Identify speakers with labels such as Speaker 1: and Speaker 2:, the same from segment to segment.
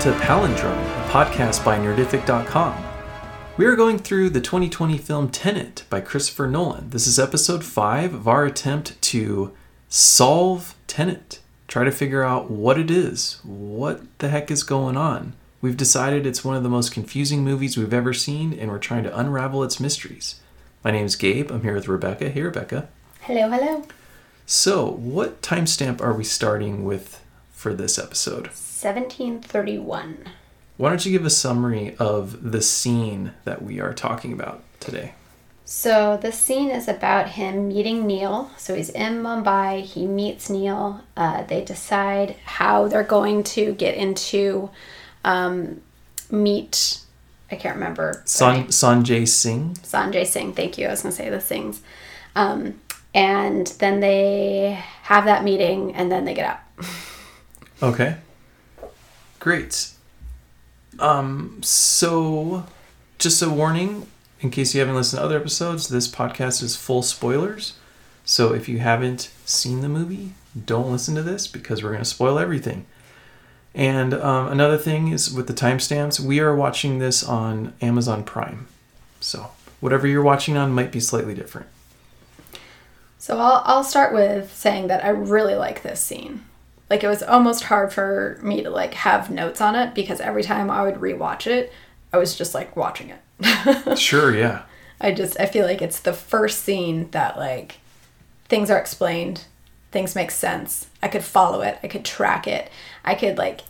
Speaker 1: to Palindrome, a podcast by Nerdific.com. We are going through the 2020 film Tenet by Christopher Nolan. This is episode 5 of our attempt to solve Tenet. Try to figure out what it is, what the heck is going on. We've decided it's one of the most confusing movies we've ever seen, and we're trying to unravel its mysteries. My name is Gabe. I'm here with Rebecca. Hey, Rebecca.
Speaker 2: Hello, hello.
Speaker 1: So, what timestamp are we starting with for this episode?
Speaker 2: 1731.
Speaker 1: Why don't you give a summary of the scene that we are talking about today?
Speaker 2: So the scene is about him meeting Neil. So he's in Mumbai. He meets Neil. Uh, they decide how they're going to get into um, meet. I can't remember.
Speaker 1: San- Sanjay Singh.
Speaker 2: Sanjay Singh. Thank you. I was going to say the Singhs. Um, and then they have that meeting, and then they get out.
Speaker 1: Okay. Great. Um, so, just a warning in case you haven't listened to other episodes, this podcast is full spoilers. So, if you haven't seen the movie, don't listen to this because we're going to spoil everything. And um, another thing is with the timestamps, we are watching this on Amazon Prime. So, whatever you're watching on might be slightly different.
Speaker 2: So I'll, I'll start with saying that I really like this scene. Like it was almost hard for me to like have notes on it because every time I would rewatch it, I was just like watching it.
Speaker 1: Sure, yeah.
Speaker 2: I just I feel like it's the first scene that like things are explained, things make sense. I could follow it, I could track it, I could like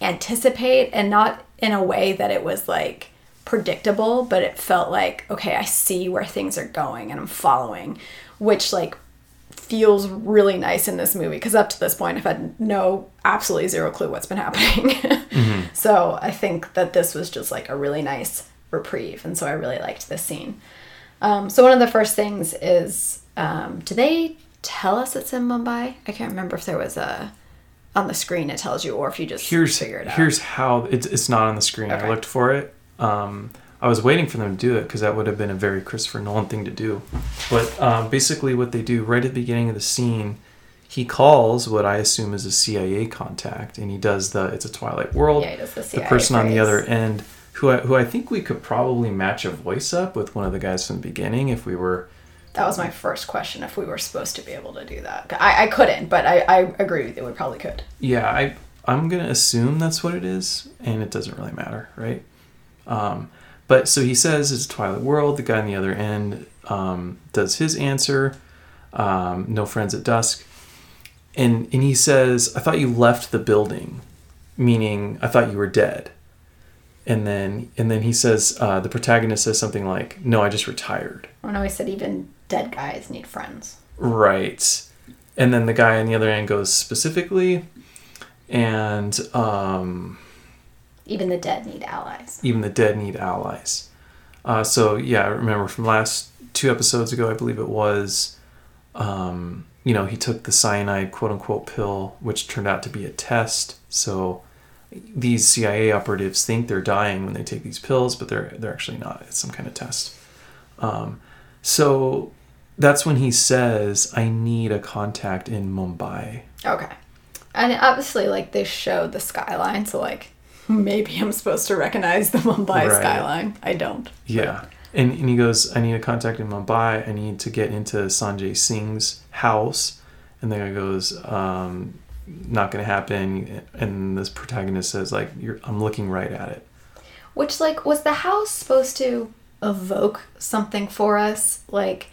Speaker 2: anticipate and not in a way that it was like predictable, but it felt like okay, I see where things are going and I'm following, which like feels really nice in this movie because up to this point I've had no absolutely zero clue what's been happening. So I think that this was just like a really nice reprieve, and so I really liked this scene. Um, so one of the first things is, um, do they tell us it's in Mumbai? I can't remember if there was a on the screen it tells you, or if you just
Speaker 1: here's
Speaker 2: figure it out.
Speaker 1: here's how it's, it's not on the screen i looked for it um, i was waiting for them to do it because that would have been a very christopher nolan thing to do but um, basically what they do right at the beginning of the scene he calls what i assume is a cia contact and he does the it's a twilight world
Speaker 2: Yeah, he does the
Speaker 1: the person on the other end who I, who I think we could probably match a voice up with one of the guys from the beginning if we were
Speaker 2: that was my first question. If we were supposed to be able to do that, I, I couldn't, but I, I agree with you. We probably could.
Speaker 1: Yeah, I I'm gonna assume that's what it is, and it doesn't really matter, right? Um, but so he says it's Twilight World. The guy on the other end um, does his answer. Um, no friends at dusk, and and he says, "I thought you left the building," meaning I thought you were dead. And then and then he says uh, the protagonist says something like, "No, I just retired."
Speaker 2: Oh no, he said even dead guys need friends.
Speaker 1: Right. And then the guy on the other end goes specifically, and um,
Speaker 2: Even the dead need allies.
Speaker 1: even the dead need allies. Uh, so yeah, I remember from last two episodes ago, I believe it was. Um, you know, he took the cyanide quote unquote pill, which turned out to be a test. So these CIA operatives think they're dying when they take these pills, but they're they're actually not. It's some kind of test. Um, so that's when he says, "I need a contact in Mumbai."
Speaker 2: Okay. And obviously, like, they showed the skyline, so, like, maybe I'm supposed to recognize the Mumbai
Speaker 1: Right.
Speaker 2: skyline. I don't.
Speaker 1: Yeah. And, and he goes, I need a contact in Mumbai. I need to get into Sanjay Singh's house. And the guy goes, um, not going to happen. And this protagonist says, like, You're, I'm looking right at it.
Speaker 2: Which, like, was the house supposed to evoke something for us? Like,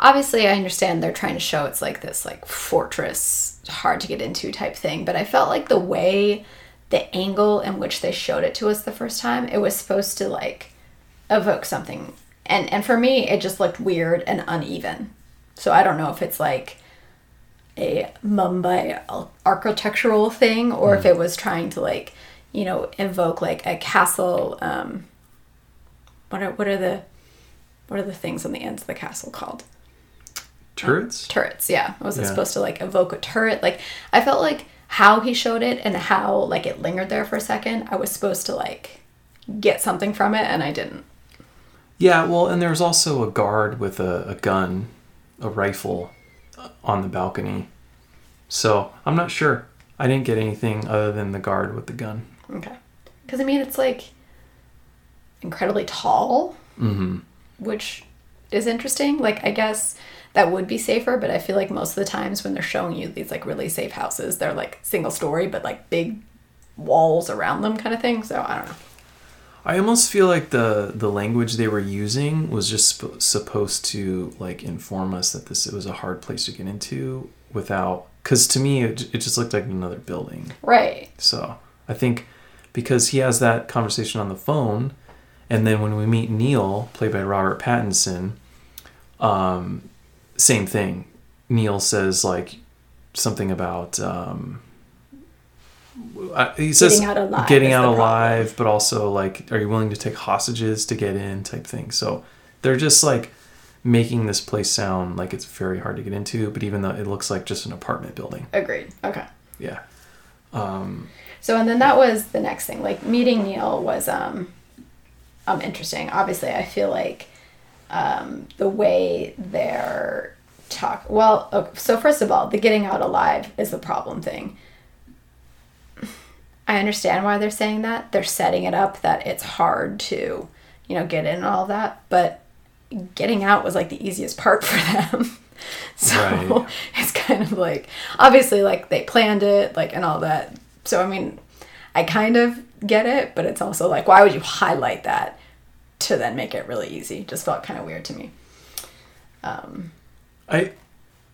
Speaker 2: obviously, I understand they're trying to show it's like this, like, fortress, hard to get into type thing, but I felt like the way, the angle in which they showed it to us the first time, it was supposed to, like, evoke something. And, and for me, it just looked weird and uneven. So I don't know if it's like a Mumbai architectural thing or if it was trying to like, you know, evoke like a castle. Um, what are what are the what are the things on the ends of the castle called?
Speaker 1: Turrets?
Speaker 2: Turrets. Yeah, was it
Speaker 1: Yeah.
Speaker 2: supposed to like evoke a turret? Like I felt like how he showed it and how like it lingered there for a second. I was supposed to like get something from it and I didn't.
Speaker 1: Yeah, well, and there was also a guard with a, a gun, a rifle uh, on the balcony. So I'm not sure. I didn't get anything other than the guard with the gun.
Speaker 2: Okay. Because I mean, it's like incredibly tall,
Speaker 1: Mm-hmm.
Speaker 2: which is interesting. Like, I guess that would be safer, but I feel like most of the times when they're showing you these like really safe houses, they're like single story, but like big walls around them kind of thing. So I don't know.
Speaker 1: I almost feel like the the language they were using was just sp- supposed to like inform us that this it was a hard place to get into without because to me it, it just looked like another building.
Speaker 2: Right.
Speaker 1: So I think because he has that conversation on the phone, and then when we meet Neil, played by Robert Pattinson, um, same thing. Neil says like something about um, he says
Speaker 2: Getting out alive
Speaker 1: getting out alive, but also like, are you willing to take hostages to get in? Type thing. So they're just like making this place sound like it's very hard to get into, but even though it looks like just an apartment building,
Speaker 2: Agreed. Okay.
Speaker 1: yeah. Um,
Speaker 2: So and then that was the next thing. Like meeting Neil was um um interesting. Obviously, I feel like um the way they're talk well, okay, so first of all, the getting out alive is the problem thing. I understand why they're saying that. They're setting it up that it's hard to, you know, get in and all that, but getting out was like the easiest part for them. so
Speaker 1: Right.
Speaker 2: it's kind of like obviously like they planned it like and all that. So I mean, I kind of get it, but it's also like why would you highlight that to then make it really easy? Just felt kind of weird to me. Um,
Speaker 1: I,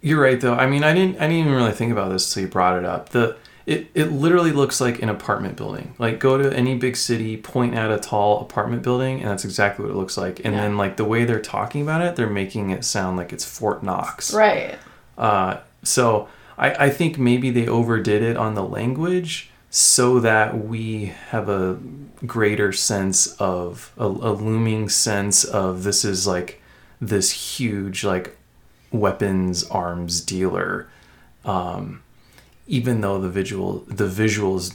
Speaker 1: you're right though. I mean, I didn't. I didn't even really think about this till you brought it up. The it it literally looks like an apartment building. Like go to any big city, point at a tall apartment building, and that's exactly what it looks like. And
Speaker 2: Yeah.
Speaker 1: then like the way they're talking about it, they're making it sound like it's Fort Knox.
Speaker 2: right.
Speaker 1: Uh, so I I think maybe they overdid it on the language so that we have a greater sense of a, a looming sense of this is like this huge like weapons arms dealer um, even though the visual the visuals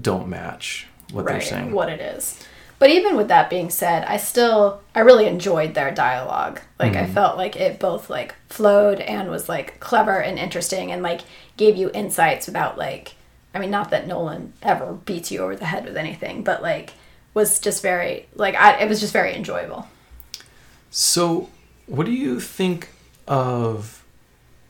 Speaker 1: don't match what they're saying
Speaker 2: what it is. But even with that being said, I still I really enjoyed their dialogue. Like
Speaker 1: Mm-hmm.
Speaker 2: I felt like it both like flowed and was like clever and interesting and like gave you insights about like I mean not that Nolan ever beats you over the head with anything, but like was just very like I it was just very enjoyable.
Speaker 1: So, what do you think of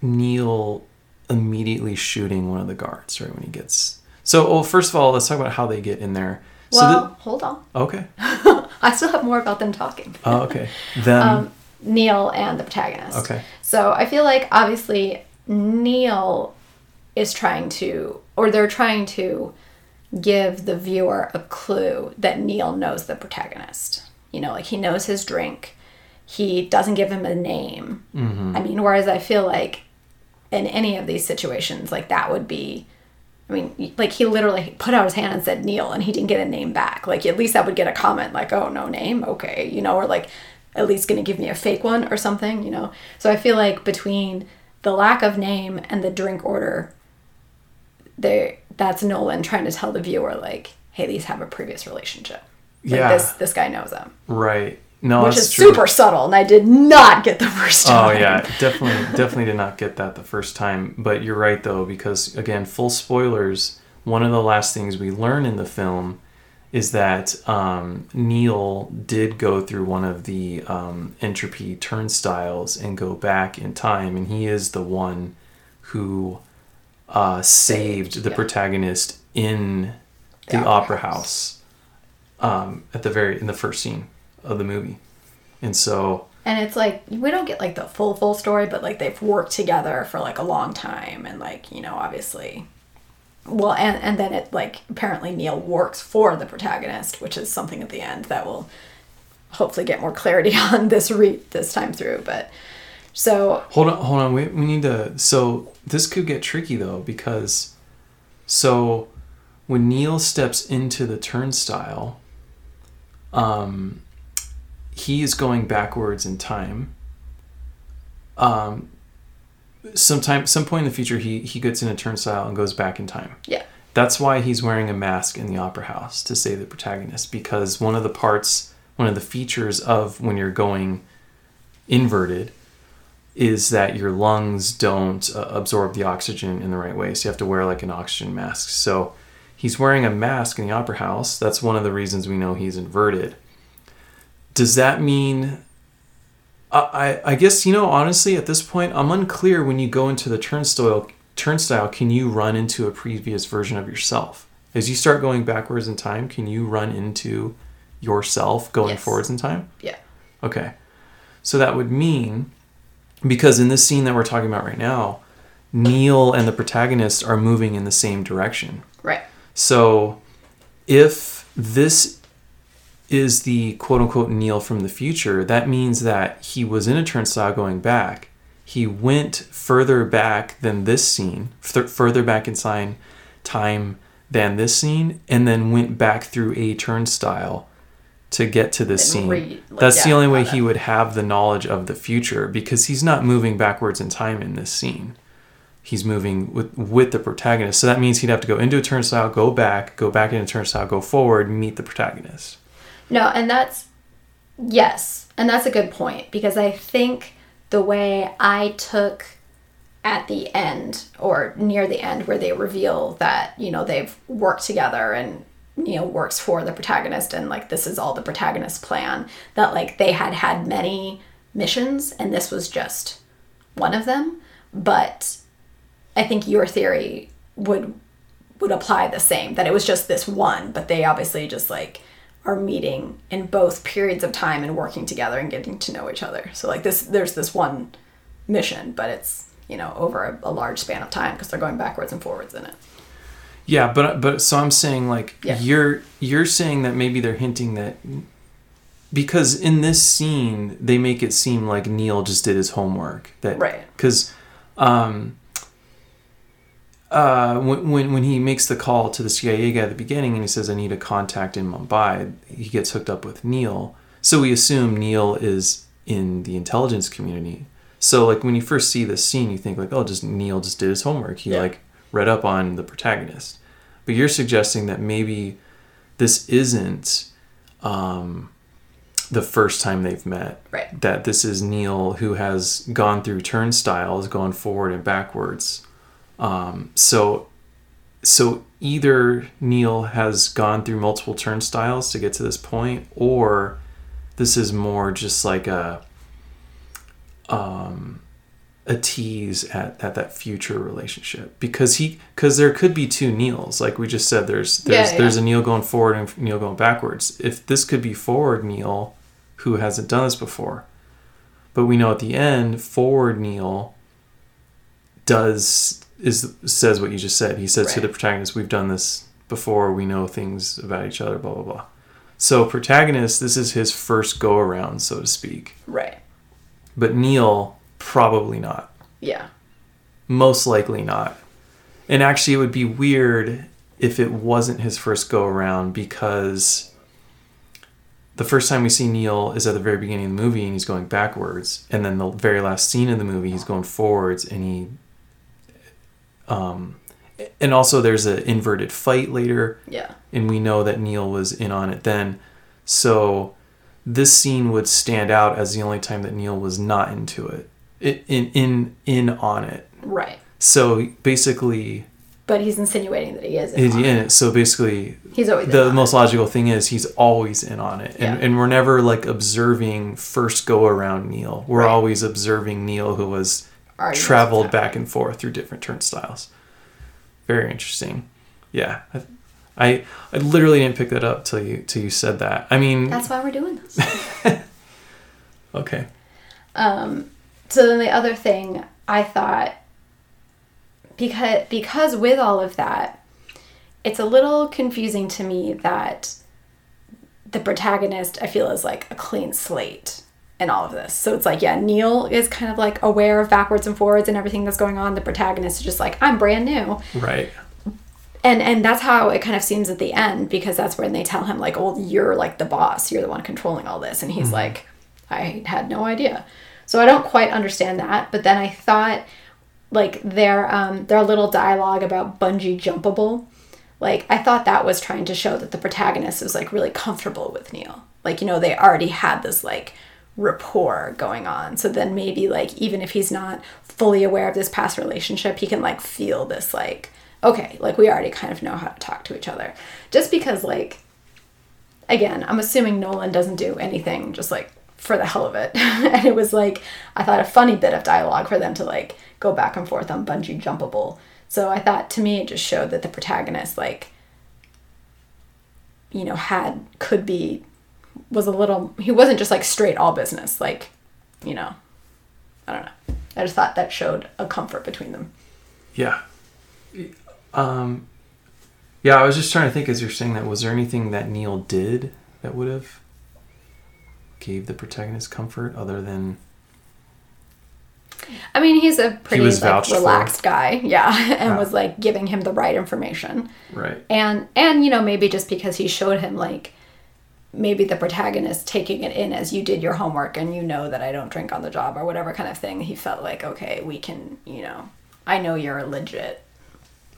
Speaker 1: Neil immediately shooting one of the guards right when he gets? So, well, first of all, let's talk about how they get in there. So,
Speaker 2: Well,
Speaker 1: the,
Speaker 2: hold on.
Speaker 1: okay,
Speaker 2: I still have more about them talking.
Speaker 1: oh, okay, them.
Speaker 2: um, Neil and the protagonist.
Speaker 1: Okay.
Speaker 2: So I feel like obviously Neil is trying to, or they're trying to give the viewer a clue that Neil knows the protagonist. You know, like he knows his drink. He doesn't give him a name. Mm-hmm. I mean, whereas I feel like in any of these situations, like that would be. I mean, like he literally put out his hand and said Neil, and he didn't get a name back. Like at least that would get a comment, like "Oh, no name, okay," you know, or like at least to give me a fake one or something, you know. So I feel like between the lack of name and the drink order, they that's Nolan trying to tell the viewer like, "Hey, these have a previous relationship. Like
Speaker 1: Yeah.
Speaker 2: this this guy knows them,"
Speaker 1: right. No,
Speaker 2: which is
Speaker 1: true.
Speaker 2: super subtle, and I did not get the first time.
Speaker 1: Oh yeah, definitely, definitely did not get that the first time. But you're right though, because again, full spoilers. One of the last things we learn in the film is that um, Neil did go through one of the um, entropy turnstiles and go back in time, and he is the one who uh, saved the
Speaker 2: yeah.
Speaker 1: protagonist in the,
Speaker 2: The
Speaker 1: opera
Speaker 2: opera
Speaker 1: house um, at the very in the first scene of the movie, and so
Speaker 2: And it's like we don't get like the full full story, but like they've worked together for like a long time, and like you know obviously, well, and and then it like apparently Neil works for the protagonist, which is something at the end that will hopefully get more clarity on this re this time through. But so
Speaker 1: Hold on, hold on. We, we need to. So this could get tricky though because, so, when Neil steps into the turnstile, um, he is going backwards in time. Um, sometime, some point in the future, he he gets in a turnstile and goes back in time.
Speaker 2: yeah,
Speaker 1: That's why he's wearing a mask in the opera house to save the protagonist because one of the parts, one of the features of when you're going inverted is that your lungs don't uh, absorb the oxygen in the right way. So you have to wear like an oxygen mask. So he's wearing a mask in the opera house. That's one of the reasons we know he's inverted. Does that mean? I, I guess you know honestly at this point I'm unclear when you go into the turnstile turnstile can you run into a previous version of yourself as you start going backwards in time can you run into yourself going
Speaker 2: Yes.
Speaker 1: forwards in time
Speaker 2: Yeah.
Speaker 1: Okay. So that would mean, because in this scene that we're talking about right now, Neil and the protagonist are moving in the same direction.
Speaker 2: Right.
Speaker 1: So if this is the quote unquote Neil from the future, that means that he was in a turnstile going back. He went further back than this scene, f- further back in time, time than this scene, and then went back through a turnstile to get to this scene.
Speaker 2: re- like,
Speaker 1: That's the only way he would have the knowledge of the future because he's not moving backwards in time in this scene. He's moving with with the protagonist. So that means he'd have to go into a turnstile, go back, go back into a turnstile, go forward, meet the protagonist.
Speaker 2: No, and that's yes, and that's a good point because I think the way I took at the end or near the end where they reveal that you know they've worked together and Neil works for the protagonist and like this is all the protagonist's plan that like they had had many missions and this was just one of them. But I think your theory would would apply the same that it was just this one but they obviously just like are meeting in both periods of time and working together and getting to know each other. So like this there's this one mission but it's you know over a, a large span of time because they're going backwards and forwards in it
Speaker 1: Yeah, but but so I'm saying like
Speaker 2: Yeah.
Speaker 1: you're you're saying that maybe they're hinting that because in this scene they make it seem like Neil just did his homework that
Speaker 2: Right.
Speaker 1: because um uh when, when when he makes the call to the CIA guy at the beginning and he says I need a contact in Mumbai he gets hooked up with Neil so we assume Neil is in the intelligence community so like when you first see this scene you think like oh just Neil just did his homework he
Speaker 2: Yeah.
Speaker 1: like read up on the protagonist but you're suggesting that maybe this isn't um, the first time they've met.
Speaker 2: Right.
Speaker 1: That this is Neil who has gone through turnstiles, gone forward and backwards. Um, so, so either Neil has gone through multiple turnstiles to get to this point, or this is more just like a um, a tease at, at that future relationship. Because he because there could be two Neils. Like we just said there's there's
Speaker 2: Yeah, yeah.
Speaker 1: there's a Neil going forward and Neil going backwards. If this could be forward Neil who hasn't done this before but we know at the end forward Neil does is says what you just said. He says to the protagonist we've done this before. We know things about each other blah blah blah. So protagonist this is his first go around so to speak.
Speaker 2: Right.
Speaker 1: But Neil probably not
Speaker 2: yeah
Speaker 1: most likely not. And actually, it would be weird if it wasn't his first go around because the first time we see Neil is at the very beginning of the movie and he's going backwards, and then the very last scene of the movie he's going forwards and he. Um, and also there's an inverted fight later,
Speaker 2: yeah
Speaker 1: and we know that Neil was in on it then. So this scene would stand out as the only time that Neil was not into it. In in in on it.
Speaker 2: right
Speaker 1: So basically,
Speaker 2: but he's insinuating that he is
Speaker 1: he's
Speaker 2: on
Speaker 1: in
Speaker 2: it.
Speaker 1: it. So basically,
Speaker 2: he's always in
Speaker 1: the most
Speaker 2: it.
Speaker 1: logical thing is he's always in on it, and
Speaker 2: Yeah.
Speaker 1: and we're never like observing first go around Neil. We're
Speaker 2: Right.
Speaker 1: always observing Neil who was traveled back and forth through different turnstiles. Very interesting. Yeah. I, I I literally didn't pick that up till you till you said that. I mean,
Speaker 2: that's why we're doing this
Speaker 1: okay.
Speaker 2: Um, so then the other thing I thought because because with all of that, it's a little confusing to me that the protagonist I feel is like a clean slate in all of this. So it's like, yeah, Neil is kind of like aware of backwards and forwards and everything that's going on. The protagonist is just like, I'm brand new.
Speaker 1: Right.
Speaker 2: And and that's how it kind of seems at the end because that's when they tell him like, "Oh, you're like the boss. You're the one controlling all this." And he's mm-hmm. like, "I had no idea." So I don't quite understand that, but then I thought like their um their little dialogue about bungee jumpable, like I thought that was trying to show that the protagonist was like really comfortable with Neil. Like, you know, they already had this like rapport going on. So then maybe like even if he's not fully aware of this past relationship, he can like feel this like okay, like we already kind of know how to talk to each other. Just because like again, I'm assuming Nolan doesn't do anything just like for the hell of it. and it was like I thought a funny bit of dialogue for them to like go back and forth on bungee jumpable. So I thought to me it just showed that the protagonist like you know had could be was a little he wasn't just like straight all business like you know I don't know. I just thought that showed a comfort between them.
Speaker 1: Yeah. Um yeah, I was just trying to think as you're saying that was there anything that Neil did that would have gave the protagonist comfort other than
Speaker 2: I mean, he's a pretty
Speaker 1: was
Speaker 2: like,
Speaker 1: vouched for.
Speaker 2: relaxed guy, yeah, and was like giving him the right information.
Speaker 1: right.
Speaker 2: And and you know, maybe just because he showed him like maybe the protagonist taking it in as you did your homework and you know that I don't drink on the job or whatever kind of thing, he felt like, okay, we can, you know, I know you're a legit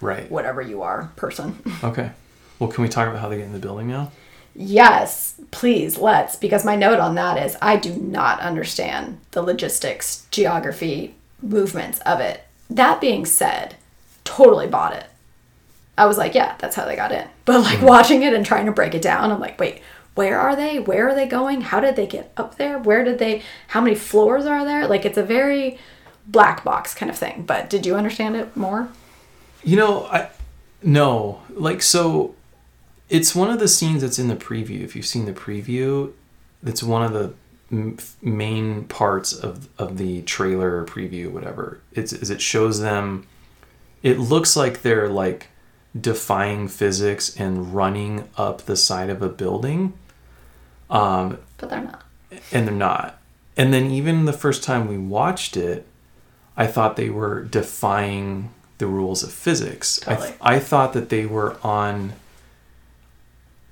Speaker 1: Right.
Speaker 2: whatever you are person.
Speaker 1: Okay. Well, can we talk about how they get in the building now?
Speaker 2: Yes, please, let's. Because my note on that is I do not understand the logistics, geography, movements of it. That being said, totally bought it. I was like, yeah, that's how they got in. But like hmm. watching it and trying to break it down, I'm like, wait, where are they? Where are they going? How did they get up there? Where did they, how many floors are there? Like, it's a very black box kind of thing. But did you understand it more?
Speaker 1: You know, I no, like so it's one of the scenes that's in the preview. If you've seen the preview, it's one of the m- main parts of of the trailer preview whatever. It's is it shows them it looks like they're like defying physics and running up the side of a building. Um
Speaker 2: But they're not.
Speaker 1: and they're not. And then even the first time we watched it, I thought they were defying the rules of physics. I, th- I thought that they were on.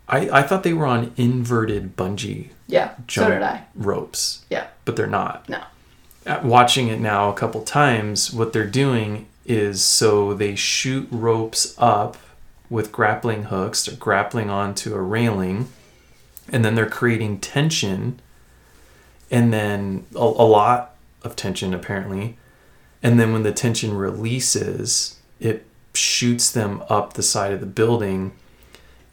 Speaker 1: I, I thought they were on inverted bungee
Speaker 2: Yeah, so did I.
Speaker 1: ropes,
Speaker 2: Yeah,
Speaker 1: but they're not.
Speaker 2: no.
Speaker 1: At watching it now a couple times, what they're doing is so they shoot ropes up with grappling hooks. They're grappling onto a railing, and then they're creating tension, and then a, a lot of tension apparently. And then when the tension releases, it shoots them up the side of the building,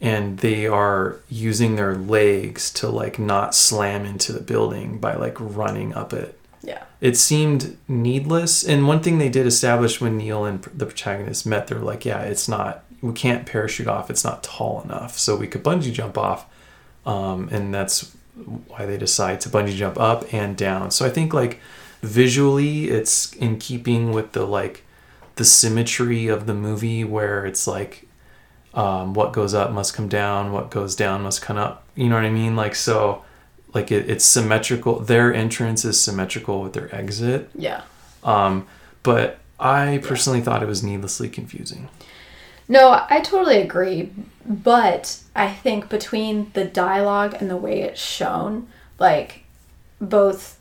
Speaker 1: and they are using their legs to like not slam into the building by like running up it
Speaker 2: Yeah.
Speaker 1: it seemed needless. And one thing they did establish when Neil and the protagonist met, they're like, yeah, it's not, we can't parachute off. It's not tall enough. So we could bungee jump off. Um, and that's why they decide to bungee jump up and down. So I think like visually it's in keeping with the like the symmetry of the movie where it's like um, what goes up must come down, what goes down must come up. You know what I mean? Like so like it, it's symmetrical their entrance is symmetrical with their exit
Speaker 2: Yeah.
Speaker 1: um, but i personally thought it was needlessly confusing
Speaker 2: No, I totally agree. But I think between the dialogue and the way it's shown, like both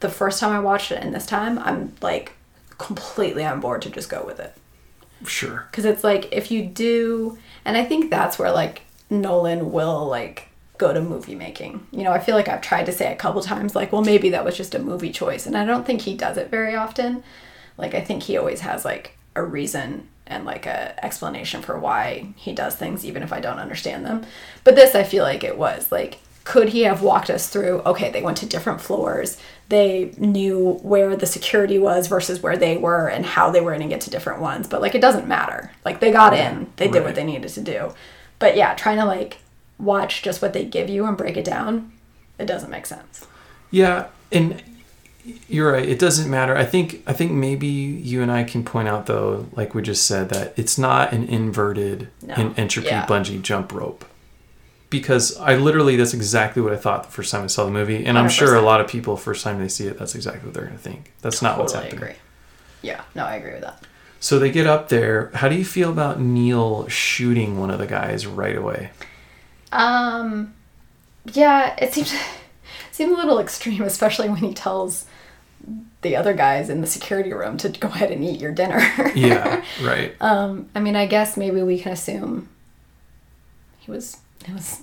Speaker 2: the first time I watched it and this time, I'm like completely on board to just go with it.
Speaker 1: sure
Speaker 2: Because it's like if you do, and I think that's where like Nolan will like go to movie making. You know, I feel like I've tried to say a couple times, like, well, maybe that was just a movie choice. And I don't think he does it very often. Like, I think he always has like a reason and like a explanation for why he does things, even if I don't understand them. But this, I feel like it was like, could he have walked us through? Okay, they went to different floors. They knew where the security was versus where they were and how they were going to get to different ones. But like, it doesn't matter. Like, they got in, they did
Speaker 1: Right.
Speaker 2: what they needed to do. But yeah, trying to like watch just what they give you and break it down, it doesn't make sense.
Speaker 1: yeah and you're right it doesn't matter i think i think maybe you and i can point out though like we just said that it's not an inverted
Speaker 2: No.
Speaker 1: en- entropy
Speaker 2: Yeah.
Speaker 1: bungee jump rope because i literally that's exactly what i thought the first time i saw the movie and i'm sure a lot of people first time they see it that's exactly what they're going to think that's not what's happening
Speaker 2: agree. Yeah, no, I agree with that.
Speaker 1: So they get up there. How do you feel about Neil shooting one of the guys right away?
Speaker 2: Um, yeah, it seems seems a little extreme, especially when he tells the other guys in the security room to go ahead and eat your dinner.
Speaker 1: Yeah, right.
Speaker 2: um, I mean, I guess maybe we can assume he was it was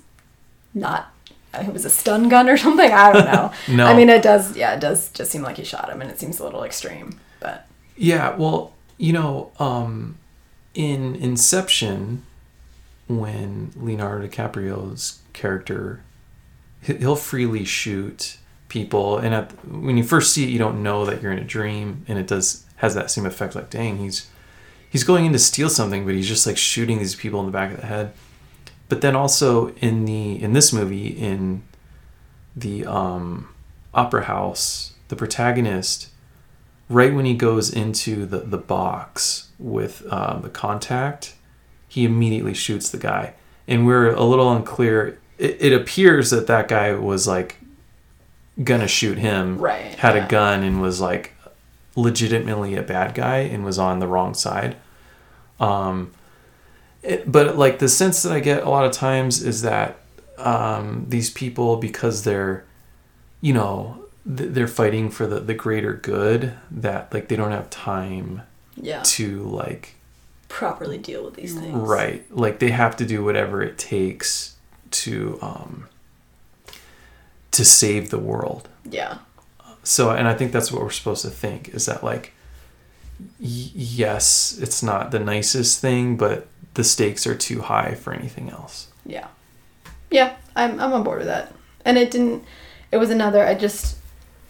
Speaker 2: not it was a stun gun or something. I don't know.
Speaker 1: No.
Speaker 2: I mean, it does. Yeah, it does just seem like he shot him, and it seems a little extreme. But
Speaker 1: Yeah, well, you know, um, in Inception, when Leonardo DiCaprio's character, he- he'll freely shoot people, and at, when you first see it, you don't know that you're in a dream, and it does has that same effect. Like, dang, he's he's going in to steal something, but he's just like shooting these people in the back of the head. But then also in the in this movie in the um, opera house, the protagonist right when he goes into the, the box with uh, the contact, he immediately shoots the guy. And we're a little unclear. It, it appears that that guy was like gonna shoot him,
Speaker 2: Right,
Speaker 1: had
Speaker 2: yeah.
Speaker 1: a gun, and was like legitimately a bad guy and was on the wrong side. Um, it, but like the sense that I get a lot of times is that um, these people, because they're, you know, th- they're fighting for the, the greater good, that like they don't have time
Speaker 2: yeah,
Speaker 1: to like
Speaker 2: properly deal with these things.
Speaker 1: right, like they have to do whatever it takes to um, to save the world.
Speaker 2: Yeah.
Speaker 1: So, and I think that's what we're supposed to think is that like, y- yes, it's not the nicest thing, but the stakes are too high for anything else.
Speaker 2: Yeah. Yeah, I'm I'm on board with that. And it didn't it was another I just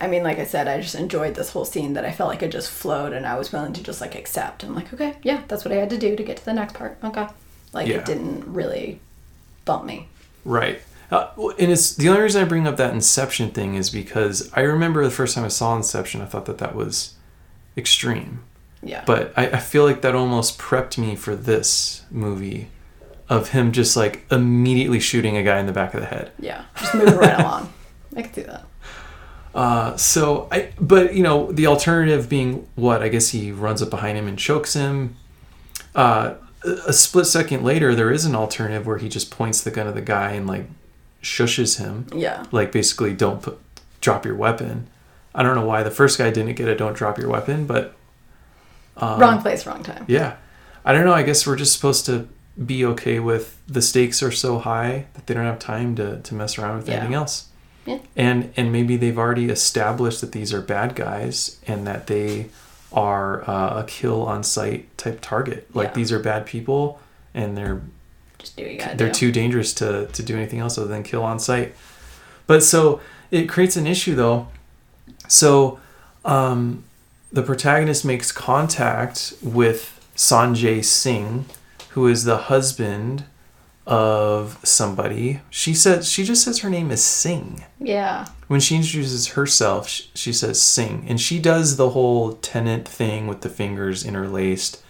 Speaker 2: I mean, like I said, I just enjoyed this whole scene that I felt like it just flowed and I was willing to just like accept. I'm like, okay, yeah, that's what I had to do to get to the next part. Okay. Like
Speaker 1: Yeah.
Speaker 2: it didn't really bump me.
Speaker 1: Right. Uh, and it's the only reason I bring up that Inception thing is because I remember the first time I saw Inception, I thought that that was extreme.
Speaker 2: Yeah.
Speaker 1: But I, I feel like that almost prepped me for this movie of him just like immediately shooting a guy in the back of the head.
Speaker 2: yeah, just moving right along. I could see that.
Speaker 1: Uh, so I, but you know, the alternative being what? I guess he runs up behind him and chokes him. Uh, a a split second later, there is an alternative where he just points the gun at the guy and like shushes him,
Speaker 2: Yeah.
Speaker 1: like basically don't put, drop your weapon. I don't know why the first guy didn't get a don't drop your weapon, but um,
Speaker 2: wrong place, wrong time.
Speaker 1: yeah, I don't know. I guess we're just supposed to be okay with the stakes are so high that they don't have time to, to mess around with
Speaker 2: Yeah.
Speaker 1: anything else.
Speaker 2: Yeah.
Speaker 1: And and maybe they've already established that these are bad guys and that they are uh, a kill on sight type target. Like
Speaker 2: Yeah.
Speaker 1: these are bad people and they're
Speaker 2: Just do what
Speaker 1: they're
Speaker 2: do.
Speaker 1: too dangerous to, to do anything else other than kill on sight. But so it creates an issue though. So um, the protagonist makes contact with Sanjay Singh, who is the husband of somebody. She says she just says her name is Singh.
Speaker 2: Yeah.
Speaker 1: When she introduces herself, sh- she says Singh, and she does the whole Tenet thing with the fingers interlaced.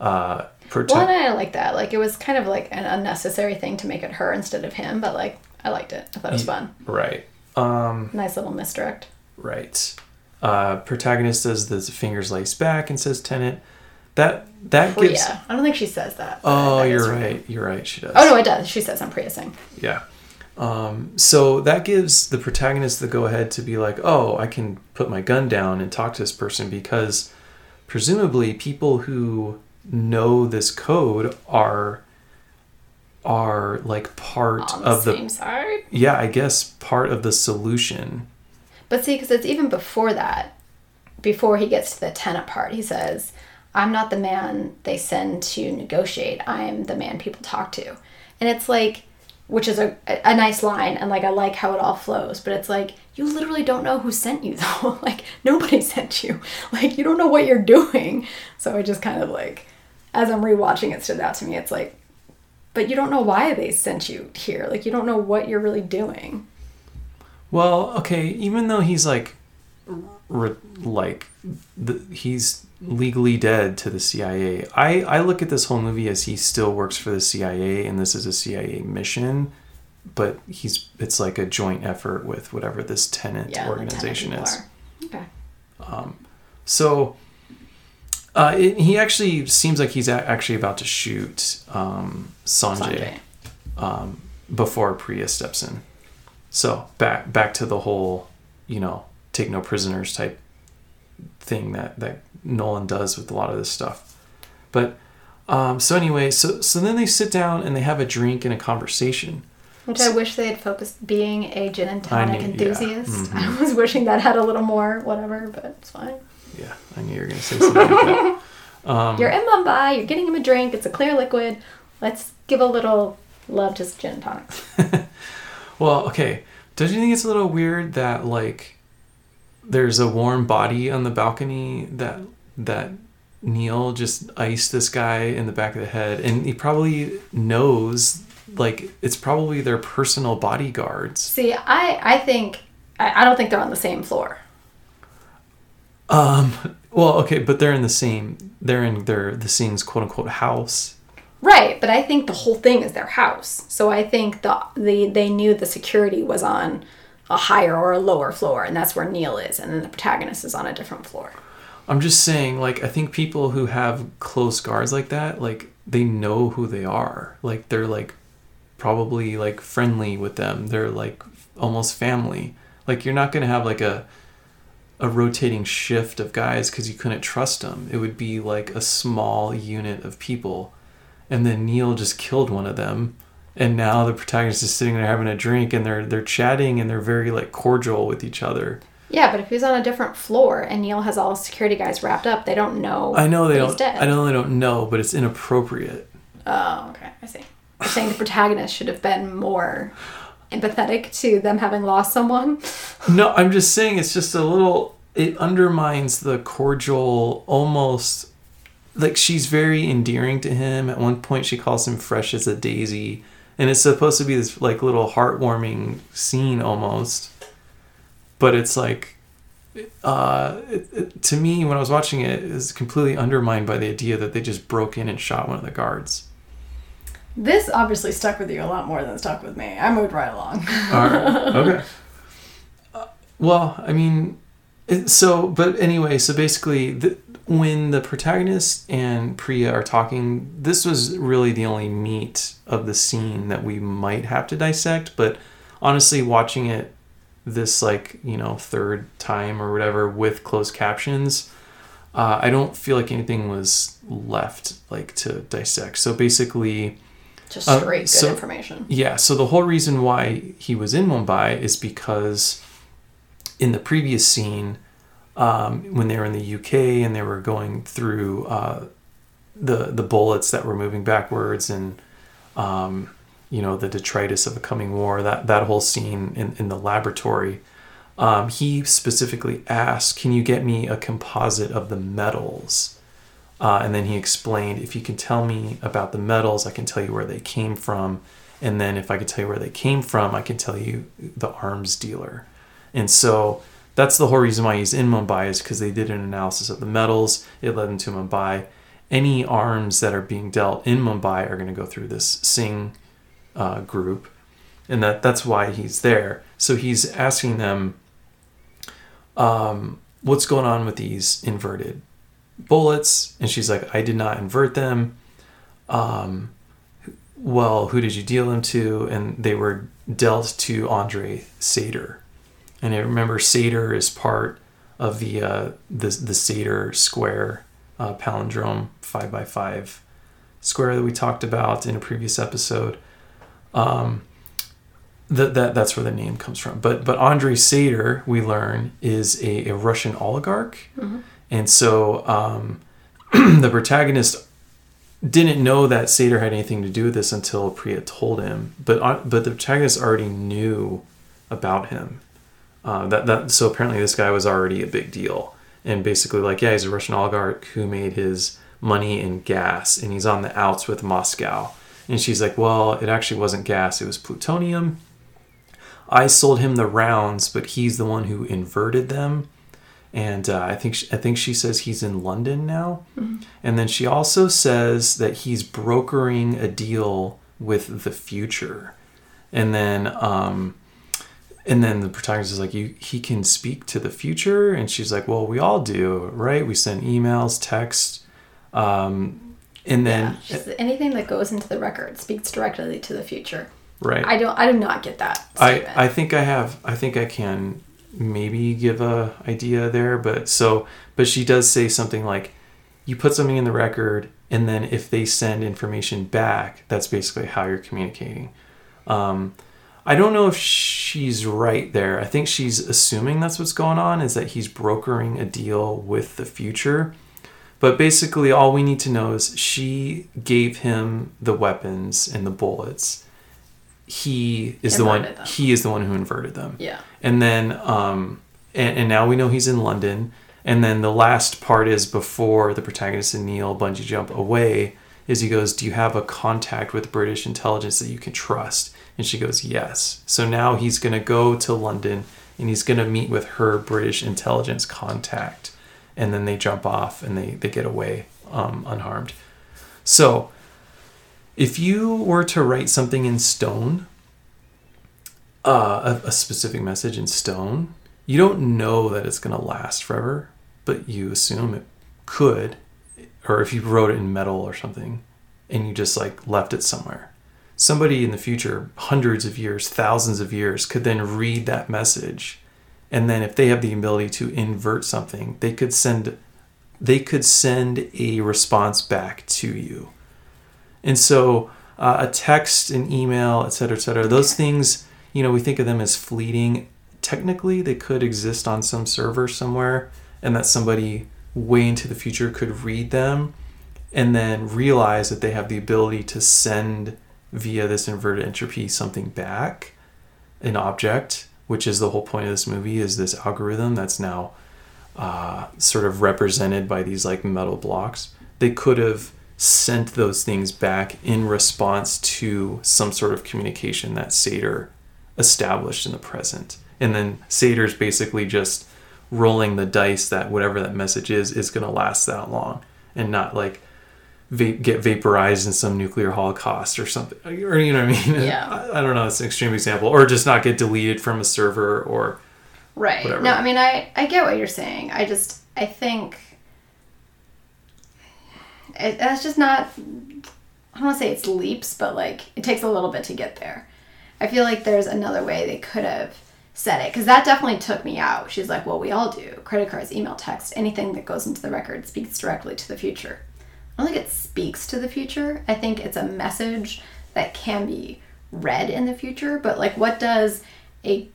Speaker 1: Uh, protect-
Speaker 2: Well, and I like that. Like it was kind of like an unnecessary thing to make it her instead of him, but like I liked it. I thought it was fun.
Speaker 1: right. Um,
Speaker 2: Nice little misdirect.
Speaker 1: Right. Uh, protagonist does the fingers laced back and says Tenet. That that
Speaker 2: Priya.
Speaker 1: gives.
Speaker 2: I don't think she says that.
Speaker 1: Oh,
Speaker 2: that
Speaker 1: you're right. You're right. She does.
Speaker 2: Oh no, it does. She says I'm Priya Singh.
Speaker 1: Yeah. Um, so that gives the protagonist the go ahead to be like, oh, I can put my gun down and talk to this person because presumably people who know this code are are like part
Speaker 2: the
Speaker 1: of the
Speaker 2: same side.
Speaker 1: yeah i guess part of the solution
Speaker 2: But see, because it's even before that, before he gets to the Tenet part, he says, I'm not the man they send to negotiate. I'm the man people talk to. And it's like, which is a, a nice line, and like I like how it all flows, but it's like, you literally don't know who sent you though. like, nobody sent you. Like, you don't know what you're doing. So it just kind of like, as I'm rewatching it, stood out to me. It's like, but you don't know why they sent you here. Like, you don't know what you're really doing.
Speaker 1: Well, okay, even though he's like, re, like, the, he's legally dead to the CIA. I I look at this whole movie as he still works for the CIA, and this is a CIA mission, but he's it's like a joint effort with whatever this Tenet
Speaker 2: Yeah,
Speaker 1: organization is.
Speaker 2: Okay.
Speaker 1: So, uh, it, he actually seems like he's a- actually about to shoot um, Sanjay,
Speaker 2: Sanjay.
Speaker 1: Um, before Priya steps in. So back back to the whole, you know, take no prisoners type thing that that Nolan does with a lot of this stuff. But um, so anyway, so so then they sit down and they have a drink and a conversation.
Speaker 2: Which I wish they had focused being a gin and tonic
Speaker 1: knew- yeah.
Speaker 2: enthusiast.
Speaker 1: Mhm.
Speaker 2: I was wishing that had a little more, whatever, but it's fine.
Speaker 1: Yeah, I knew you were gonna say something like that. Um,
Speaker 2: You're in Mumbai, you're getting him a drink, it's a clear liquid. Let's give a little love to gin and tonics.
Speaker 1: Well, okay. Don't you think it's a little weird that like there's a warm body on the balcony that that Neil just iced this guy in the back of the head, and he probably knows like it's probably their personal bodyguards.
Speaker 2: See, I, I think, I, I don't think they're on the same floor.
Speaker 1: Um. Well, okay, but they're in the same. They're in their the scene's quote unquote house.
Speaker 2: Right, but I think the whole thing is their house. So I think the, the they knew the security was on a higher or a lower floor, and that's where Neil is, and then the protagonist is on a different floor.
Speaker 1: I'm just saying, like, I think people who have close guards like that, like, they know who they are. Like, they're like probably like friendly with them. They're like almost family. Like, you're not gonna have like a a rotating shift of guys because you couldn't trust them. It would be like a small unit of people, and then Neil just killed one of them. And now the protagonist is sitting there having a drink, and they're they're chatting, and they're very like cordial with each other.
Speaker 2: Yeah, but if he's on a different floor and Neil has all his security guys wrapped up, they don't know.
Speaker 1: I know they don't.
Speaker 2: He's dead.
Speaker 1: I know they don't know, but it's inappropriate.
Speaker 2: Oh, okay, I see. You're saying the protagonist should have been more empathetic to them having lost someone.
Speaker 1: No, I'm just saying it's just a little. It undermines the cordial, almost like she's very endearing to him. At one point, she calls him fresh as a daisy, and it's supposed to be this like little heartwarming scene almost. But it's like, uh, it, it- to me, when I was watching it, it was completely undermined by the idea that they just broke in and shot one of the guards.
Speaker 2: This obviously stuck with you a lot more than it stuck with me. I moved right along.
Speaker 1: All right. Okay. Uh, well, I mean, it, so but anyway, so basically, the, when the protagonist and Priya are talking, this was really the only meat of the scene that we might have to dissect. But honestly, watching it this like you know third time or whatever with closed captions, uh, I don't feel like anything was left like to dissect. So basically.
Speaker 2: Just
Speaker 1: Uh,
Speaker 2: straight good
Speaker 1: so-
Speaker 2: information.
Speaker 1: Yeah, so the whole reason why he was in Mumbai is because in the previous scene, um, when they were in the UK and they were going through uh, the the bullets that were moving backwards and um, you know the detritus of a coming war, that that whole scene in, in the laboratory, um, he specifically asked, "Can you get me a composite of the metals?" Uh, and then he explained, if you can tell me about the metals, I can tell you where they came from. And then if I can tell you where they came from, I can tell you the arms dealer. And so that's the whole reason why he's in Mumbai is because they did an analysis of the metals. It led them to Mumbai. Any arms that are being dealt in Mumbai are going to go through this Singh uh, group. And that, that's why he's there. So he's asking them, um, what's going on with these inverted bullets and she's like i did not invert them um well who did you deal them to and they were dealt to andrei sator and i remember sator is part of the uh the, the sator square uh, palindrome 5 by 5 square that we talked about in a previous episode um that, that that's where the name comes from but but andrei sator we learn is a, a russian oligarch and so um, the protagonist didn't know that Sator had anything to do with this until Priya told him. But uh, but the protagonist already knew about him. Uh, that that so apparently this guy was already a big deal. And basically like yeah he's a Russian oligarch who made his money in gas and he's on the outs with Moscow. And she's like well it actually wasn't gas it was plutonium. I sold him the rounds but he's the one who inverted them and uh, I think she, I think she says he's in London now, and then she also says that he's brokering a deal with the future, and then um, and then the protagonist is like, you he can speak to the future, and she's like, well, we all do, right? We send emails, text, um, and then
Speaker 2: Yeah, anything that goes into the record speaks directly to the future.
Speaker 1: right.
Speaker 2: I don't. I do not get that.
Speaker 1: I, I think I have I think I can maybe give a idea there but so but she does say something like you put something in the record and then if they send information back that's basically how you're communicating um, I don't know if she's right there. I think she's assuming that's what's going on is that he's brokering a deal with the future. But basically, all we need to know is she gave him the weapons and the bullets. He is the one.
Speaker 2: Them.
Speaker 1: He is the one who inverted them.
Speaker 2: Yeah.
Speaker 1: And then, um, and, and now we know he's in London. And then the last part is before the protagonist and Neil bungee jump away. Is he goes, "Do you have a contact with British intelligence that you can trust?" And she goes, "Yes." So now he's gonna go to London and he's gonna meet with her British intelligence contact, and then they jump off and they they get away um, unharmed. So, if you were to write something in stone, uh, a, a specific message in stone, you don't know that it's going to last forever, but you assume it could. Or if you wrote it in metal or something and you just like left it somewhere, somebody in the future, hundreds of years, thousands of years, could then read that message. And then if they have the ability to invert something, they could send they could send a response back to you. And so uh, a text, an email, et cetera, et cetera, those things, you know, we think of them as fleeting. Technically, they could exist on some server somewhere, and that somebody way into the future could read them and then realize that they have the ability to send via this inverted entropy something back, an object, which is the whole point of this movie, is this algorithm that's now uh, sort of represented by these like metal blocks. They could have sent those things back in response to some sort of communication that Sator established in the present. And then Sator's basically just rolling the dice that whatever that message is is going to last that long and not like va- get vaporized in some nuclear holocaust or something or you know what I mean
Speaker 2: Yeah.
Speaker 1: I, I don't know it's an extreme example or just not get deleted from a server or
Speaker 2: Right.
Speaker 1: Whatever.
Speaker 2: No, I mean, I I get what you're saying. I just I think it, that's just not. I don't want to say it's leaps, but like it takes a little bit to get there. I feel like there's another way they could have said it because that definitely took me out. She's like, "Well, we all do. Credit cards, email, text, anything that goes into the record speaks directly to the future." I don't think it speaks to the future. I think it's a message that can be read in the future. But like, what does a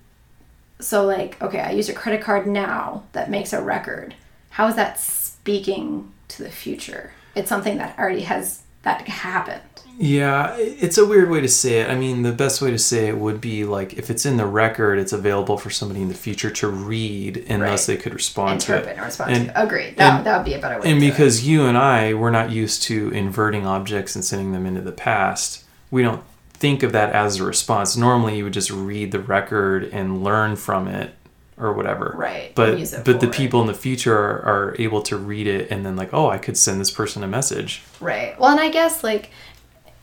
Speaker 2: so like, okay, I use a credit card now that makes a record. How is that speaking to the future? It's something that already has that happened.
Speaker 1: Yeah, it's a weird way to say it. I mean, the best way to say it would be like if it's in the record, it's available for somebody in the future to read, and thus
Speaker 2: Right.
Speaker 1: they could respond
Speaker 2: Interpret
Speaker 1: to it.
Speaker 2: and respond
Speaker 1: And-
Speaker 2: to. Agreed. That,
Speaker 1: and-
Speaker 2: that would be a better way
Speaker 1: And
Speaker 2: to do it.
Speaker 1: because you and I, we're not used to inverting objects and sending them into the past, we don't think of that as a response. Normally, you would just read the record and learn from it or whatever.
Speaker 2: Right,
Speaker 1: But but the people in the future are, are able to read it and then like, oh, I could send this person a message.
Speaker 2: Right. Well, and I guess like,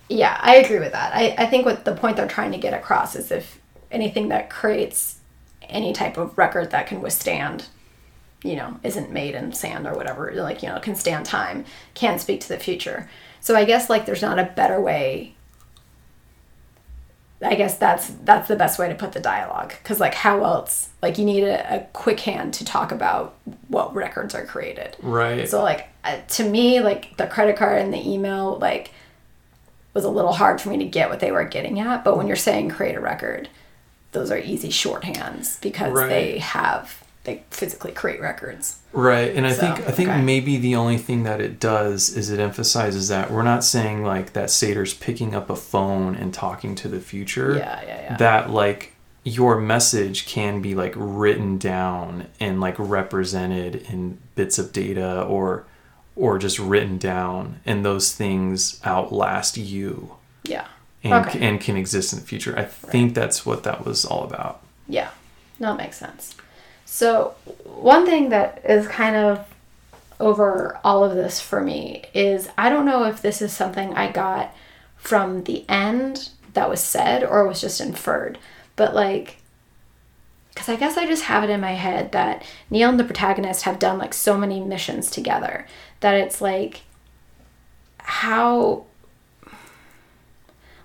Speaker 2: yeah, I agree with that. I, I think what the point they're trying to get across is if anything that creates any type of record that can withstand, you know, isn't made in sand or whatever, like, you know, can stand time, can speak to the future. So I guess like there's not a better way. I guess that's that's the best way to put the dialogue because like how else like you need a, a quick hand to talk about what records are created
Speaker 1: Right.
Speaker 2: so like uh, to me, like the credit card and the email, like was a little hard for me to get what they were getting at. But when you're saying create a record, those are easy shorthands because
Speaker 1: Right.
Speaker 2: they have they physically create records.
Speaker 1: Right, and I
Speaker 2: So,
Speaker 1: think I think
Speaker 2: okay.
Speaker 1: maybe the only thing that it does is it emphasizes that we're not saying like that Sator's picking up a phone and talking to the future.
Speaker 2: Yeah, yeah, yeah.
Speaker 1: That like your message can be like written down and like represented in bits of data or or just written down and those things outlast you
Speaker 2: Yeah.
Speaker 1: and
Speaker 2: Okay.
Speaker 1: and can exist in the future. I think that's what that was all about.
Speaker 2: Yeah, no, it makes sense. So, one thing that is kind of over all of this for me is I don't know if this is something I got from the end that was said or was just inferred, but like, because I guess I just have it in my head that Neil and the protagonist have done like so many missions together that it's like, how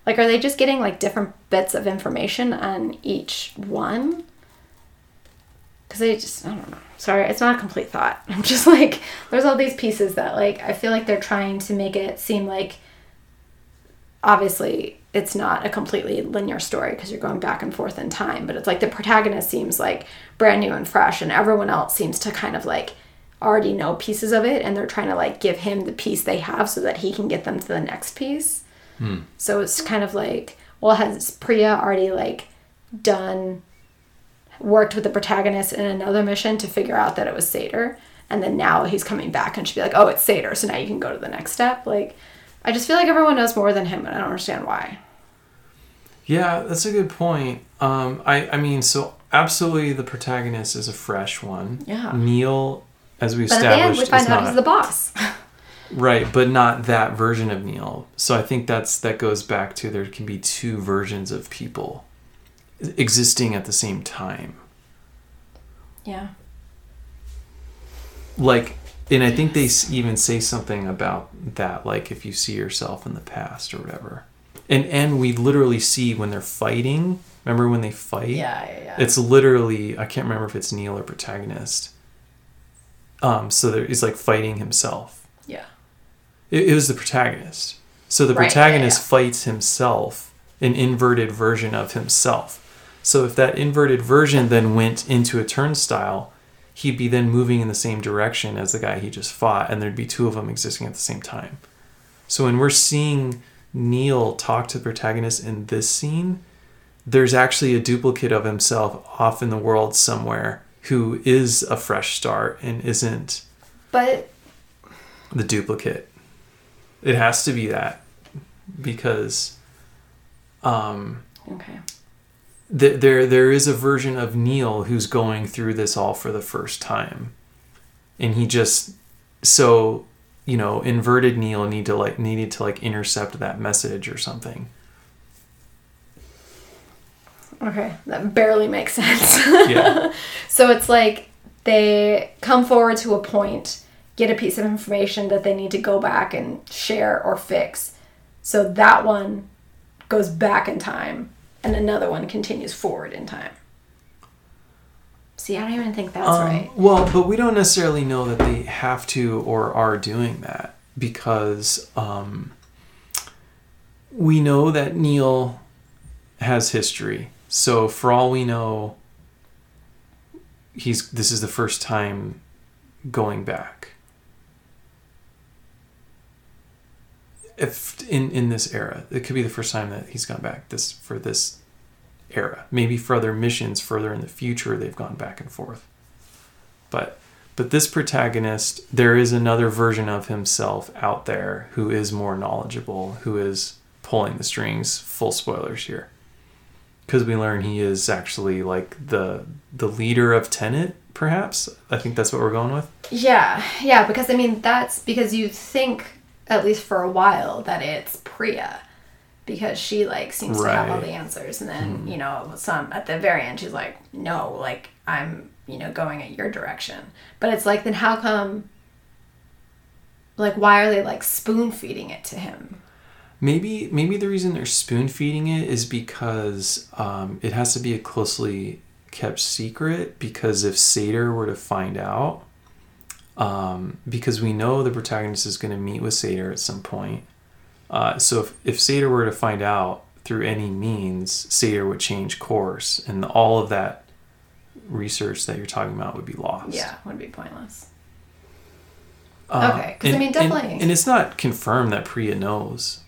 Speaker 2: like, are they just getting like different bits of information on each one? Because they just, I don't know. Sorry, it's not a complete thought. I'm just like, there's all these pieces that like, I feel like they're trying to make it seem like, obviously, it's not a completely linear story because you're going back and forth in time, but it's like the protagonist seems like brand new and fresh, and everyone else seems to kind of like already know pieces of it, and they're trying to like give him the piece they have so that he can get them to the next piece. Hmm. So it's kind of like, well, has Priya already like done worked with the protagonist in another mission to figure out that it was Sator, and then now he's coming back and she'd be like, oh, it's Sator, so now you can go to the next step. Like, I just feel like everyone knows more than him, and I don't understand why.
Speaker 1: Yeah, that's a good point. Um, I, I mean, so absolutely the protagonist is a fresh one.
Speaker 2: Yeah.
Speaker 1: Neil, as we
Speaker 2: But
Speaker 1: established,
Speaker 2: we find
Speaker 1: is
Speaker 2: out
Speaker 1: not
Speaker 2: he's the boss.
Speaker 1: right, but not that version of Neil. So I think that's that goes back to there can be two versions of people existing at the same time.
Speaker 2: yeah.
Speaker 1: Like, and I think they even say something about that, like if you see yourself in the past or whatever. And and we literally see when they're fighting. Remember when they fight?
Speaker 2: Yeah, yeah, yeah.
Speaker 1: It's literally I can't remember if it's Neil or protagonist. Um, so there, he's like fighting himself.
Speaker 2: yeah.
Speaker 1: It, it was the protagonist. So the
Speaker 2: Right, yeah,
Speaker 1: protagonist
Speaker 2: yeah.
Speaker 1: fights himself, an inverted version of himself. So if that inverted version then went into a turnstile, he'd be then moving in the same direction as the guy he just fought, and there'd be two of them existing at the same time. So when we're seeing Neil talk to the protagonist in this scene, there's actually a duplicate of himself off in the world somewhere who is a fresh start and isn't
Speaker 2: But
Speaker 1: the duplicate. It has to be that because um,
Speaker 2: okay.
Speaker 1: Th- there there is a version of Neil who's going through this all for the first time, and he just so you know inverted Neil need to like needed to like intercept that message or something.
Speaker 2: Okay, that barely makes sense.
Speaker 1: Yeah.
Speaker 2: so it's like they come forward to a point, get a piece of information that they need to go back and share or fix. So that one goes back in time, and another one continues forward in time. See, I don't even think that's
Speaker 1: Um,
Speaker 2: right.
Speaker 1: Well, but we don't necessarily know that they have to or are doing that because um, we know that Neil has history. So for all we know, he's this is the first time going back. If in in this era, it could be the first time that he's gone back this for this era. Maybe for other missions further in the future, they've gone back and forth. But but this protagonist, there is another version of himself out there who is more knowledgeable, who is pulling the strings. Full spoilers here, because we learn he is actually like the the leader of Tenet. Perhaps I think that's what we're going with.
Speaker 2: Yeah, yeah, because I mean, that's because you think, at least for a while, that it's Priya. Because she like seems to have all the answers, and then you know, some at the very end, she's like, "No, like I'm, you know, going at your direction." But it's like, then how come? Like, why are they like spoon feeding it to him?
Speaker 1: Maybe maybe the reason they're spoon feeding it is because um, it has to be a closely kept secret. Because if Sator were to find out, um, because we know the protagonist is going to meet with Sator at some point. Uh, so if if Sator were to find out through any means, Sator would change course, and all of that research that you're talking about would be lost.
Speaker 2: Yeah, would be pointless.
Speaker 1: Uh,
Speaker 2: Okay, 'cause I
Speaker 1: and-
Speaker 2: mean,
Speaker 1: and-
Speaker 2: definitely-
Speaker 1: And, it's not confirmed that Priya knows,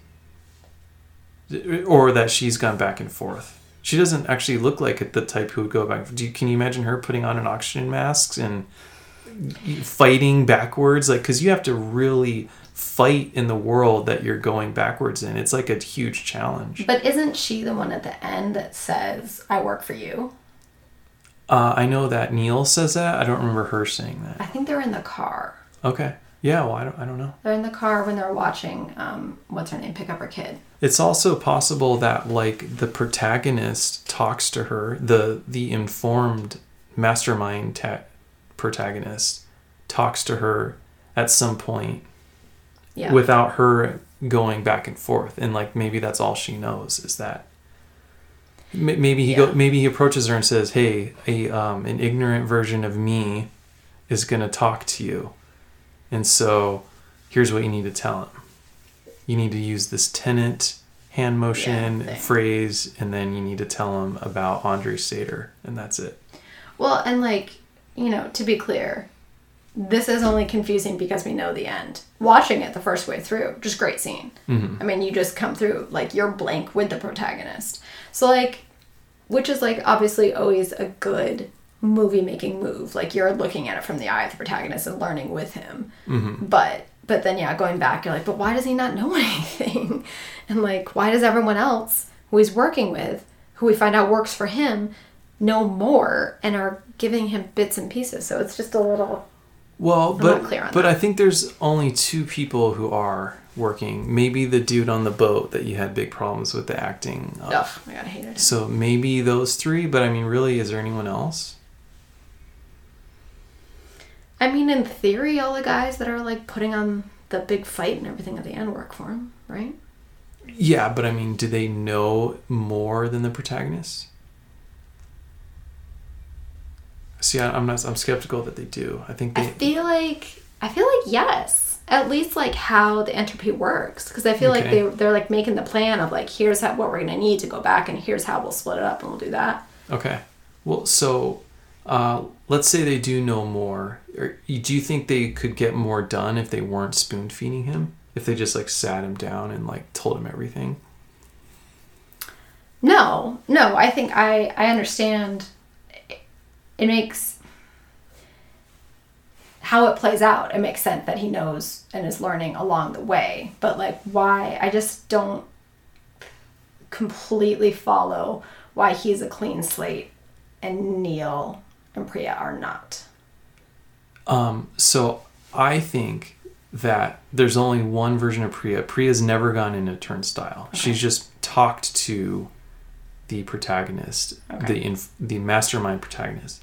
Speaker 1: or that she's gone back and forth. She doesn't actually look like the type who would go back. Do you, can you imagine her putting on an oxygen mask and fighting backwards? Like, because you have to really fight in the world that you're going backwards in. It's like a huge challenge.
Speaker 2: But isn't she the one at the end that says, "I work for you"?
Speaker 1: Uh, I know that Neil says that. I don't remember her saying that I
Speaker 2: think they're in the car.
Speaker 1: Okay. Yeah. Well, I don't. I don't know.
Speaker 2: They're in the car when they're watching, um, what's her name, pick up her kid.
Speaker 1: It's also possible that like the protagonist talks to her, the the informed mastermind ta- protagonist talks to her at some point
Speaker 2: Yeah.
Speaker 1: without her going back and forth, and like maybe that's all she knows is that. Maybe he
Speaker 2: Yeah.
Speaker 1: go. Maybe he approaches her and says, "Hey, a um, an ignorant version of me is gonna talk to you, and so here's what you need to tell him. You need to use this Tenet hand motion
Speaker 2: thing.
Speaker 1: phrase, and then you need to tell him about Andrei Sator, and that's it.
Speaker 2: Well, and like, you know, to be clear, this is only confusing because we know the end. Watching it the first way through, just great scene. Mm-hmm. I mean, you just come through, like, you're blank with the protagonist. So, like, which is, like, obviously always a good movie making move. Like, you're looking at it from the eye of the protagonist and learning with him. Mm-hmm. But, but then, yeah, going back, you're like, but why does he not know anything? And, like, why does everyone else who he's working with, who we find out works for him, know more and are giving him bits and pieces. So it's just a little.
Speaker 1: Well,
Speaker 2: not
Speaker 1: but
Speaker 2: clear on
Speaker 1: but. I think there's only two people who are working. Maybe the dude on the boat that you had big problems with the acting. of.
Speaker 2: Ugh, my god, I hated it.
Speaker 1: So maybe those three, but I mean, really, is there anyone else?
Speaker 2: I mean, in theory, all the guys that are like putting on the big fight and everything at the end work for him, right?
Speaker 1: Yeah, but I mean, do they know more than the protagonist? See, I, I'm not. I'm skeptical that they do. I think
Speaker 2: I
Speaker 1: they.
Speaker 2: feel like I feel like yes, at least like how the entropy works, because I feel like they they're like making the plan of like here's how, what we're gonna need to go back, and here's how we'll split it up, and we'll do that.
Speaker 1: Okay. Well, so uh, let's say they do know more. Or, do you think they could get more done if they weren't spoon feeding him? If they just like sat him down and like told him everything?
Speaker 2: No, no, I think I I understand. It, makes how it plays out. It makes sense that he knows and is learning along the way. But like, why? I just don't completely follow why he's a clean slate and Neil and Priya are not.
Speaker 1: Um, so I think that there's only one version of Priya. Priya's never gone into Turnstile. She's just talked to the protagonist,
Speaker 2: Okay.
Speaker 1: the inf- the mastermind protagonist.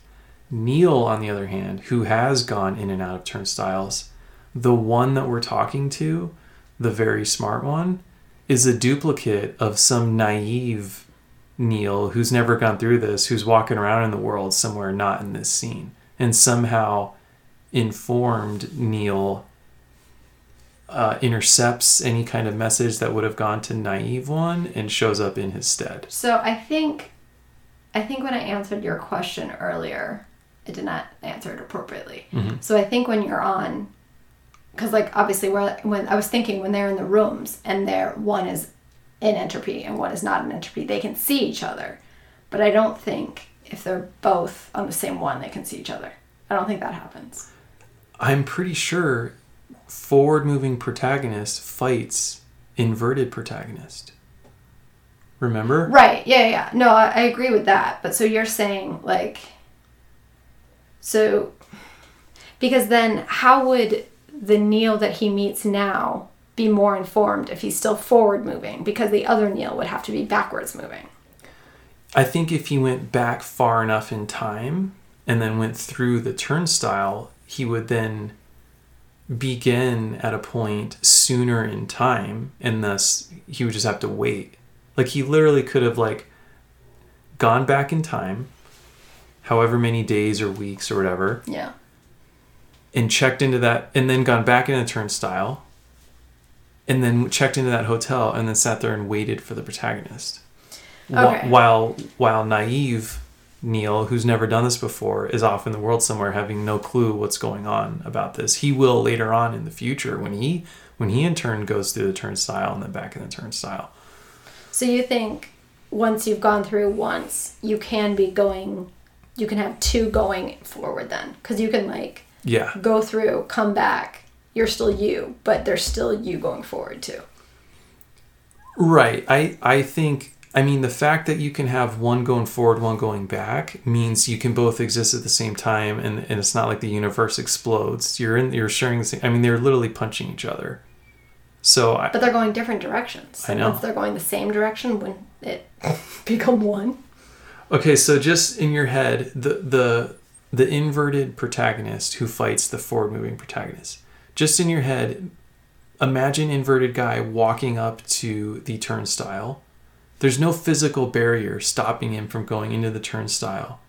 Speaker 1: Neil, on the other hand, who has gone in and out of turnstiles, the one that we're talking to, the very smart one, is a duplicate of some naive Neil who's never gone through this, who's walking around in the world somewhere not in this scene, and somehow informed Neil uh, intercepts any kind of message that would have gone to naive one and shows up in his stead.
Speaker 2: So I think, I think when I answered your question earlier, it did not answer it appropriately. Mm-hmm. So I think when you're on, because like obviously where when I was thinking when they're in the rooms and they're one is in entropy and one is not in entropy, they can see each other, but I don't think if they're both on the same one they can see each other. I don't think that happens.
Speaker 1: I'm pretty sure forward moving protagonist fights inverted protagonist. Remember?
Speaker 2: Right. Yeah, yeah, yeah. No, I, I agree with that. But so you're saying like so because then how would the Neil that he meets now be more informed if he's still forward moving? Because the other Neil would have to be backwards moving.
Speaker 1: I think if he went back far enough in time and then went through the turnstile, he would then begin at a point sooner in time and thus he would just have to wait. Like he literally could have like gone back in time however many days or weeks or whatever
Speaker 2: Yeah.
Speaker 1: and checked into that and then gone back into the turnstile and then checked into that hotel and then sat there and waited for the protagonist Wh-
Speaker 2: Okay.
Speaker 1: while while naive neil who's never done this before is off in the world somewhere having no clue what's going on about this he will later on in the future when he when he in turn goes through the turnstile and then back in the turnstile
Speaker 2: So you think once you've gone through once, you can be going you can have two going forward then cuz you can like
Speaker 1: yeah
Speaker 2: go through, come back. You're still you, but there's still you going forward too.
Speaker 1: Right. I I think I mean the fact that you can have one going forward, one going back means you can both exist at the same time and, and it's not like the universe explodes. You're in you're sharing the same I mean they're literally punching each other. So I,
Speaker 2: But they're going different directions.
Speaker 1: I know.
Speaker 2: Once they're going the same direction, when it become one.
Speaker 1: Okay, so just in your head, the the the inverted protagonist who fights the forward moving protagonist. Just in your head, imagine inverted guy walking up to the turnstile. There's no physical barrier stopping him from going into the turnstile,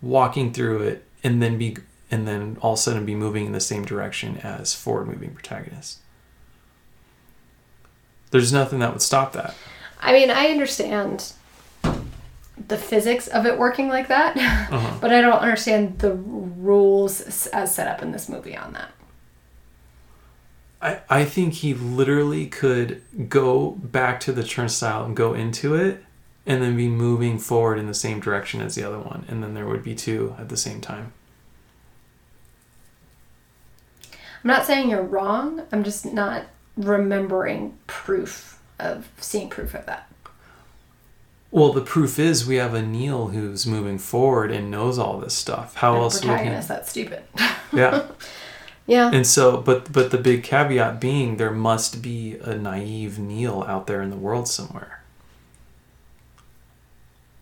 Speaker 1: walking through it, and then be and then all of a sudden be moving in the same direction as forward moving protagonist. There's nothing that would stop that.
Speaker 2: I mean, I understand the physics of it working like that,
Speaker 1: Uh-huh.
Speaker 2: but I don't understand the rules as set up in this movie on that.
Speaker 1: I, I think he literally could go back to the turnstile and go into it and then be moving forward in the same direction as the other one. And then there would be two at the same time.
Speaker 2: I'm not saying you're wrong. I'm just not remembering proof of seeing proof of that.
Speaker 1: Well, the proof is we have a Neil who's moving forward and knows all this stuff. How else would he?
Speaker 2: protagonist that's stupid.
Speaker 1: Yeah.
Speaker 2: yeah.
Speaker 1: And so, but but the big caveat being there must be a naive Neil out there in the world somewhere.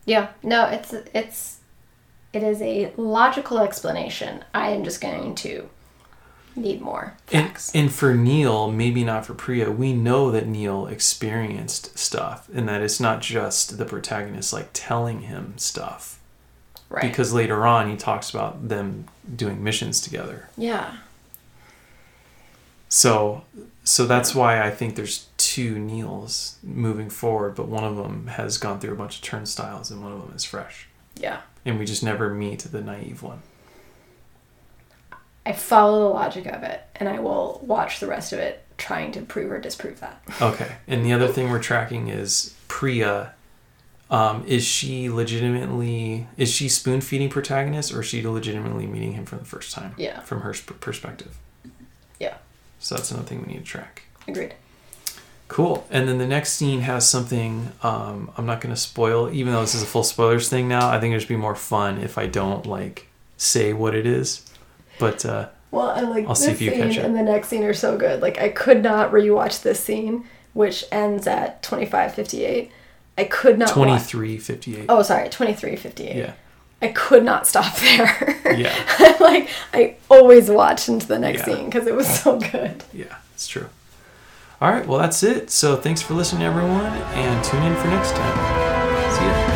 Speaker 2: Yeah, no, it's it's it is a logical explanation. I am just going to need more
Speaker 1: And,
Speaker 2: facts.
Speaker 1: and for Neil, maybe not for Priya, we know that Neil experienced stuff and that it's not just the protagonist like telling him stuff.
Speaker 2: right.
Speaker 1: Because later on he talks about them doing missions together.
Speaker 2: yeah.
Speaker 1: So so that's why I think there's two Neils moving forward, but one of them has gone through a bunch of turnstiles and one of them is fresh.
Speaker 2: Yeah.
Speaker 1: And we just never meet the naive one.
Speaker 2: I follow the logic of it and I will watch the rest of it trying to prove or disprove that.
Speaker 1: Okay. And the other thing we're tracking is Priya. Um, is she legitimately is she spoon feeding protagonist or is she legitimately meeting him for the first time?
Speaker 2: Yeah.
Speaker 1: From her sp- perspective.
Speaker 2: Yeah.
Speaker 1: So that's another thing we need to track.
Speaker 2: Agreed.
Speaker 1: Cool. And then the next scene has something um, I'm not going to spoil, even though this is a full spoilers thing now. I think it'd just be more fun if I don't like say what it is. But uh,
Speaker 2: Well, I like
Speaker 1: I'll see
Speaker 2: this
Speaker 1: if you
Speaker 2: scene
Speaker 1: catch it.
Speaker 2: and the next scene are so good. Like I could not rewatch this scene, which ends at twenty five fifty eight. I could not
Speaker 1: 2358.
Speaker 2: Oh, sorry, twenty three fifty eight.
Speaker 1: Yeah.
Speaker 2: I could not stop there.
Speaker 1: Yeah.
Speaker 2: like I always watched into the next
Speaker 1: Yeah.
Speaker 2: scene because it was so good.
Speaker 1: Yeah, it's true. All right, well, that's it. So thanks for listening, everyone, and tune in for next time.